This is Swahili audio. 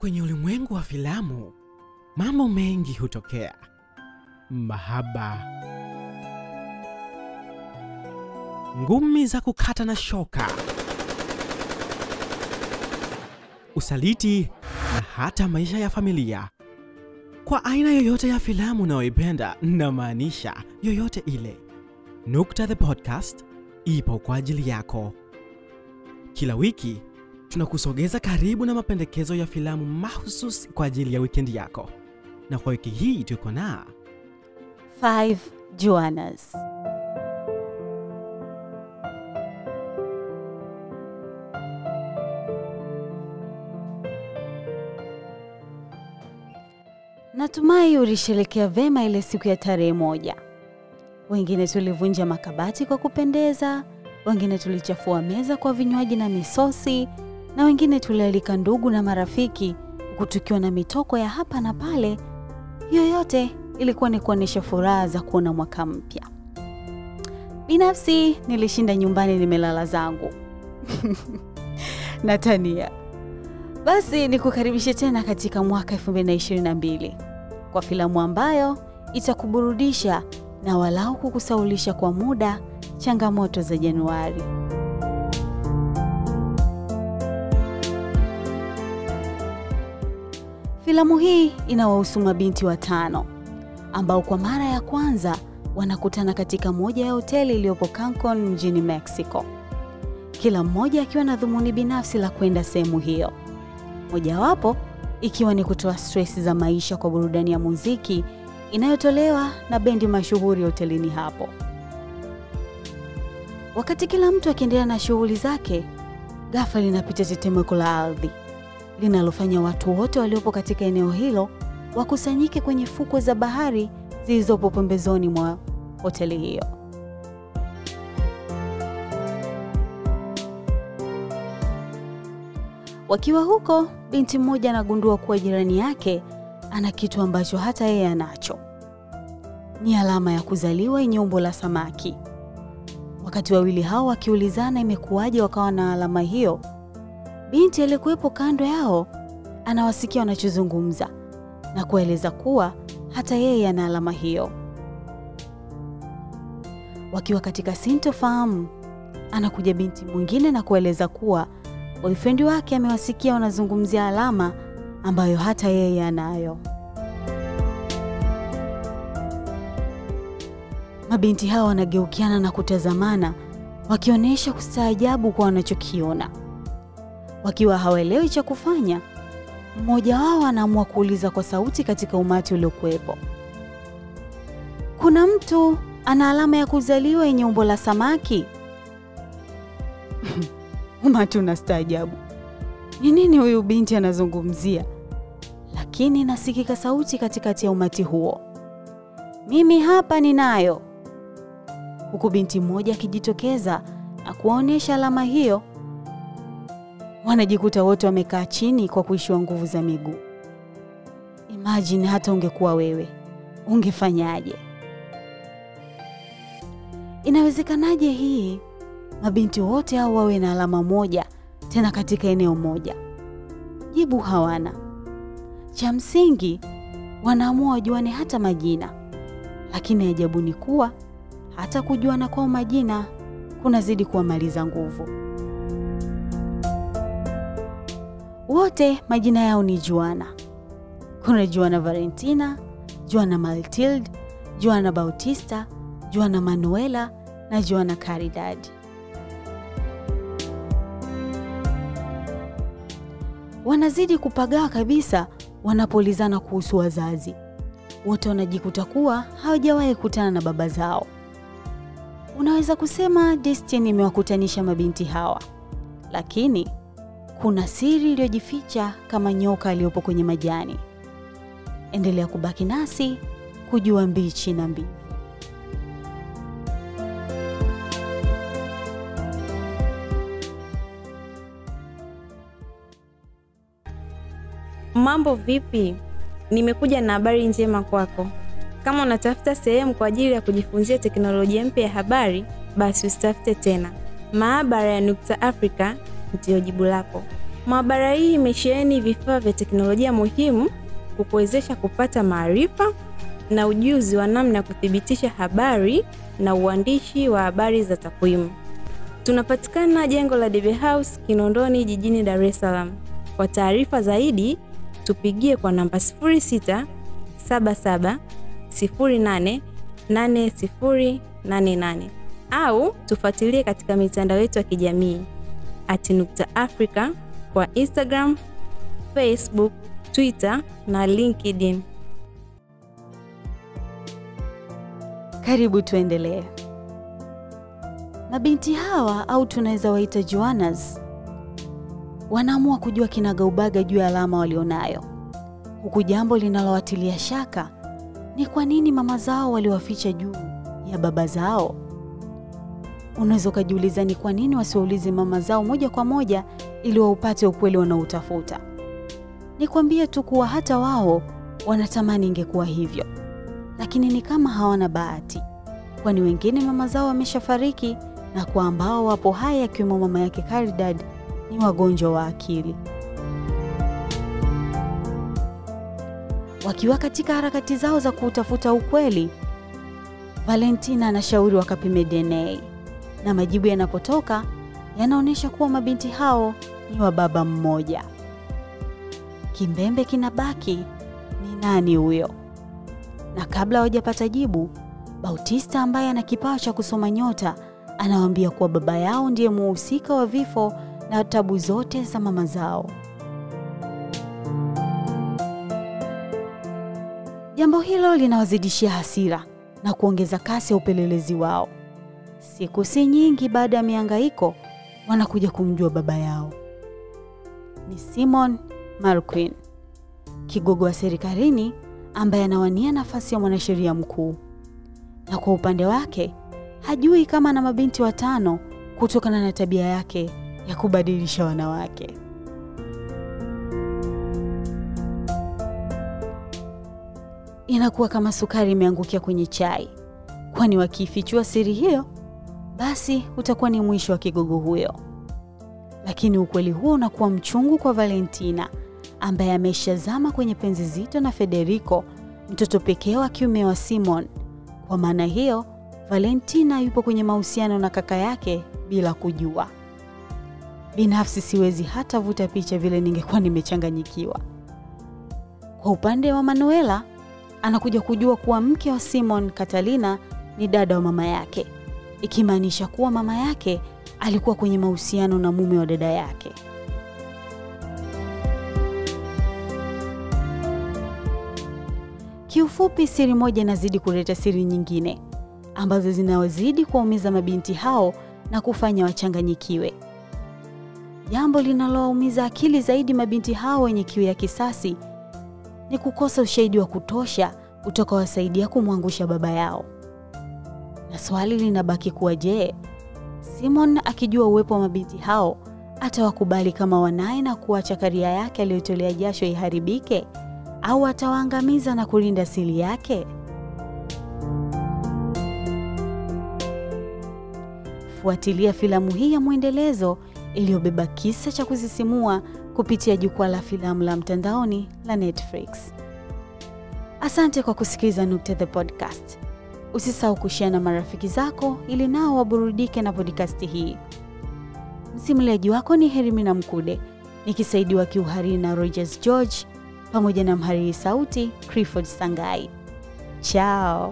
Kwenye ulimwengu wa filamu, mambo mengi hutokea: mahaba, ngumi za kukata na shoka, usaliti na hata maisha ya familia. Kwa aina yoyote ya filamu unayoipenda, namaanisha yoyote ile, Nukta the Podcast ipo kwa ajili yako. Kila wiki tunakusogeza karibu na mapendekezo ya filamu mahususi kwa ajili ya wikendi yako, na kwa wiki hii tuko na Five Joannas. Natumai ulisherekea vema ile siku ya tarehe moja. Wengine tulivunja makabati kwa kupendeza, wengine tulichafua meza kwa vinywaji na misosi, na wengine tulialika ndugu na marafiki, huku tukiwa na mitoko ya hapa na pale. Yoyote ilikuwa ni kuonyesha furaha za kuona mwaka mpya. Binafsi nilishinda nyumbani nimelala zangu Natania. Basi nikukaribishe tena katika mwaka 2022 kwa filamu ambayo itakuburudisha na walau kukusaulisha kwa muda changamoto za Januari. Filamu hii inawahusu mabinti watano ambao kwa mara ya kwanza wanakutana katika moja ya hoteli iliyopo Cancun mjini Mexico, kila mmoja akiwa na dhumuni binafsi la kwenda sehemu hiyo, mojawapo ikiwa ni kutoa stress za maisha kwa burudani ya muziki inayotolewa na bendi mashuhuri hotelini hapo. Wakati kila mtu akiendelea na shughuli zake, ghafla linapita tetemeko la ardhi linalofanya watu wote waliopo katika eneo hilo wakusanyike kwenye fukwe za bahari zilizopo pembezoni mwa hoteli hiyo. Wakiwa huko, binti mmoja anagundua kuwa jirani yake ana kitu ambacho hata yeye anacho. Ni alama ya kuzaliwa yenye umbo la samaki. Wakati wawili hao wakiulizana imekuwaje wakawa na alama hiyo, binti aliyekuwepo kando yao anawasikia wanachozungumza na kueleza kuwa hata yeye ana alama hiyo. Wakiwa katika sintofahamu, anakuja binti mwingine na kueleza kuwa boyfriend wake amewasikia wanazungumzia alama ambayo hata yeye anayo. Mabinti hao wanageukiana na kutazamana wakionyesha kustaajabu kwa wanachokiona. Wakiwa hawaelewi cha kufanya, mmoja wao anaamua kuuliza kwa sauti katika umati uliokuwepo, kuna mtu ana alama ya kuzaliwa yenye umbo la samaki? Umati unastaajabu, ni nini huyu binti anazungumzia? Lakini nasikika sauti katikati ya umati huo, mimi hapa ninayo, huku binti mmoja akijitokeza na kuwaonyesha alama hiyo. Wanajikuta wote wamekaa chini kwa kuishiwa nguvu za miguu. Imajini hata ungekuwa wewe, ungefanyaje? Inawezekanaje hii mabinti wote hao wawe na alama moja tena katika eneo moja? Jibu hawana. Cha msingi wanaamua wajuane hata majina, lakini ajabu ni kuwa hata kujuana kwao majina kunazidi kuwamaliza nguvu. Wote majina yao ni Joana. Kuna Joana Valentina, Joana Maltild, Joana Bautista, Joana Manuela na Joana Caridad. Wanazidi kupagawa kabisa wanapoulizana kuhusu wazazi. Wote wanajikuta kuwa hawajawahi kutana na baba zao. Unaweza kusema destiny imewakutanisha mabinti hawa, lakini kuna siri iliyojificha kama nyoka aliyopo kwenye majani. Endelea kubaki nasi kujua mbichi na mbivu. Mambo vipi? Nimekuja na habari njema kwako. Kama unatafuta sehemu kwa ajili ya kujifunzia teknolojia mpya ya habari, basi usitafute tena. Maabara ya Nukta Africa ndiyo jibu lako. Maabara hii imesheheni vifaa vya teknolojia muhimu kukuwezesha kupata maarifa na ujuzi wa namna ya kuthibitisha habari na uandishi wa habari za takwimu. Tunapatikana jengo la DB House Kinondoni jijini Dar es Salaam. Kwa taarifa zaidi tupigie kwa namba 06 77 08 8088 au tufuatilie katika mitandao yetu ya kijamii at Nukta Africa kwa Instagram, Facebook, Twitter na LinkedIn. Karibu tuendelee. Mabinti hawa au tunaweza waita Joanas wanaamua kujua kinagaubaga juu ya alama walionayo, huku jambo linalowatilia shaka ni kwa nini mama zao waliwaficha juu ya baba zao. Unaweza ukajiuliza ni kwa nini wasiwaulize mama zao moja kwa moja ili waupate ukweli wanaoutafuta. Nikwambie tu kuwa hata wao wanatamani ingekuwa hivyo, lakini ni kama hawana bahati, kwani wengine mama zao wameshafariki na kwa ambao wapo hai akiwemo mama yake Caridad ni wagonjwa wa akili. Wakiwa katika harakati zao za kuutafuta ukweli, Valentina anashauri wakapime DNA na majibu yanapotoka yanaonyesha kuwa mabinti hao ni wa baba mmoja. Kimbembe kinabaki ni nani huyo? Na kabla hawajapata jibu, Bautista ambaye ana kipawa cha kusoma nyota anawaambia kuwa baba yao ndiye muhusika wa vifo na tabu zote za mama zao. Jambo hilo linawazidishia hasira na kuongeza kasi ya upelelezi wao. Siku si nyingi baada ya mihangaiko, wanakuja kumjua baba yao. Ni Simon Marquin, kigogo wa serikalini ambaye anawania nafasi ya mwanasheria mkuu, na kwa upande wake hajui kama ana mabinti watano kutokana na tabia yake ya kubadilisha wanawake. Inakuwa kama sukari imeangukia kwenye chai, kwani wakiifichua siri hiyo, basi utakuwa ni mwisho wa kigogo huyo. Lakini ukweli huo unakuwa mchungu kwa Valentina ambaye ameshazama kwenye penzi zito na Federico, mtoto pekee wa kiume wa Simon. Kwa maana hiyo, Valentina yupo kwenye mahusiano na kaka yake bila kujua. Binafsi siwezi hata vuta picha vile ningekuwa nimechanganyikiwa. Kwa upande wa Manuela, anakuja kujua kuwa mke wa Simon, Catalina, ni dada wa mama yake, ikimaanisha kuwa mama yake alikuwa kwenye mahusiano na mume wa dada yake. Kiufupi, siri moja inazidi kuleta siri nyingine ambazo zinawazidi kuwaumiza mabinti hao na kufanya wachanganyikiwe. Jambo linalowaumiza akili zaidi mabinti hao wenye kiu ya kisasi ni kukosa ushahidi wa kutosha utakaowasaidia kumwangusha baba yao. Na swali linabaki kuwa je, Simon akijua uwepo wa mabinti hao atawakubali kama wanaye na kuacha karia yake aliyotolea jasho iharibike au atawaangamiza na kulinda siri yake? Fuatilia filamu hii ya mwendelezo iliyobeba kisa cha kusisimua kupitia jukwaa la filamu la mtandaoni la Netflix. Asante kwa kusikiliza Nukta the Podcast. Usisahau kushare na marafiki zako ili nao waburudike na podikasti hii. Msimuliaji wako ni Herimina Mkude, nikisaidiwa kiuhariri na Rogers George pamoja na mhariri sauti Clifford Sangai. Chao.